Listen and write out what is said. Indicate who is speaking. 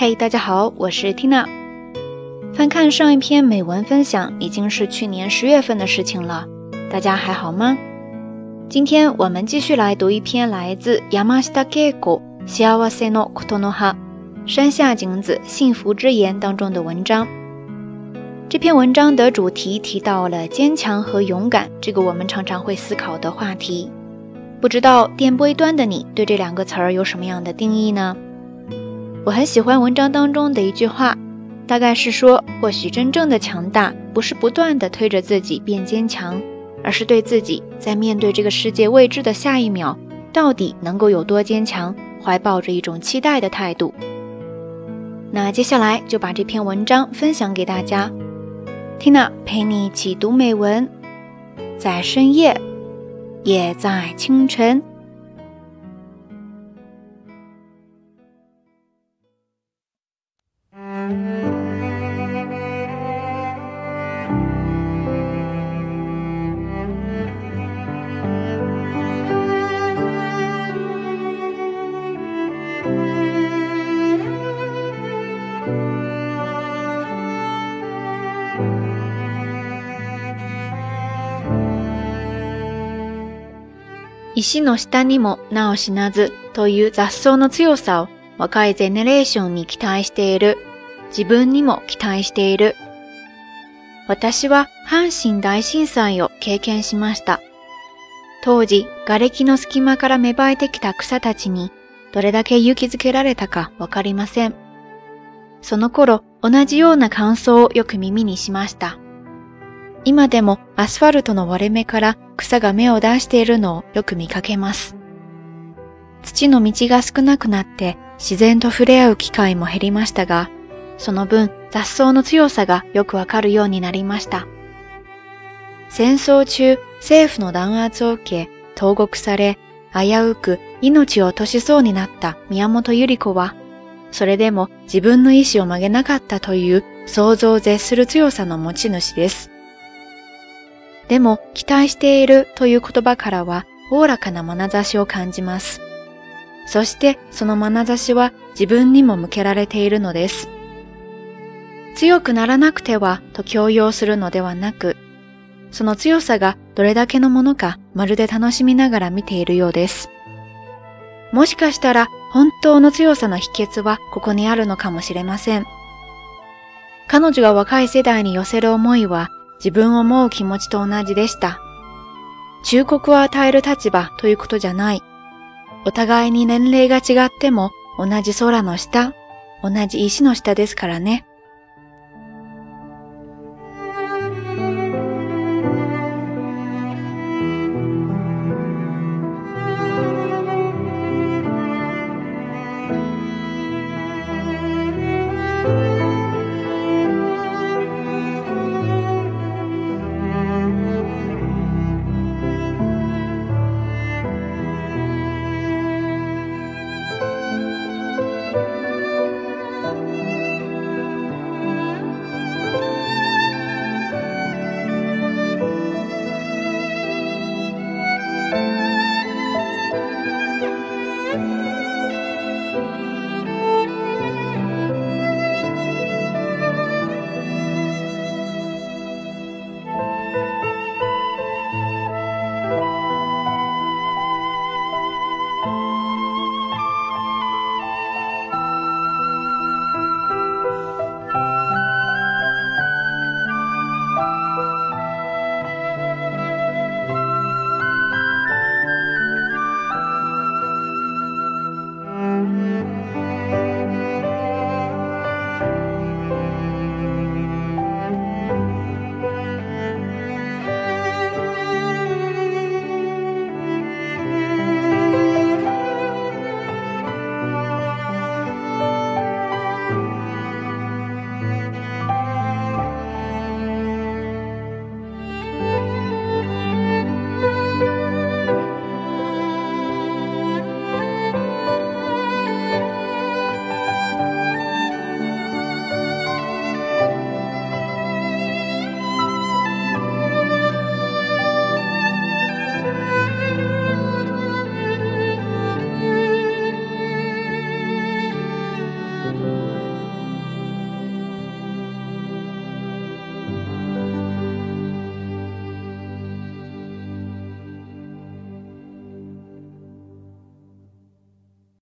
Speaker 1: 嘿，大家好，我是 Tina。翻看上一篇美文分享，已经是去年十月份的事情了，大家还好吗？今天我们继续来读一篇来自 Yamashita Keiko《幸せのことの葉》山下景子幸福之言当中的文章。这篇文章的主题提到了坚强和勇敢，这个我们常常会思考的话题。不知道电波一端的你对这两个词儿有什么样的定义呢？ 我很喜欢文章当中的一句话，大概是说，或许真正的强大不是不断的推着自己变坚强，而是对自己在面对这个世界未知的下一秒，到底能够有多坚强，怀抱着一种期待的态度。那接下来就把这篇文章分享给大家。Tina 陪你一起读美文，在深夜，也在清晨。石の下にも名を死なずという雑草の強さを若いゼネレーションに期待している。自分にも期待している。私は阪神大震災を経験しました。当時、瓦礫の隙間から芽生えてきた草たちにどれだけ勇気づけられたかわかりません。その頃、同じような感想をよく耳にしました。今でもアスファルトの割れ目から草が芽を出しているのをよく見かけます。土の道が少なくなって自然と触れ合う機会も減りましたが、その分雑草の強さがよくわかるようになりました。戦争中、政府の弾圧を受け、投獄され、危うく命を落としそうになった宮本百合子は、それでも自分の意志を曲げなかったという想像を絶する強さの持ち主です。でも、期待しているという言葉からは、おおらかな眼差しを感じます。そして、その眼差しは自分にも向けられているのです。強くならなくてはと強要するのではなく、その強さがどれだけのものかまるで楽しみながら見ているようです。もしかしたら本当の強さの秘訣はここにあるのかもしれません。彼女が若い世代に寄せる思いは自分を思う気持ちと同じでした。忠告を与える立場ということじゃない。お互いに年齢が違っても同じ空の下、同じ石の下ですからね。Bye.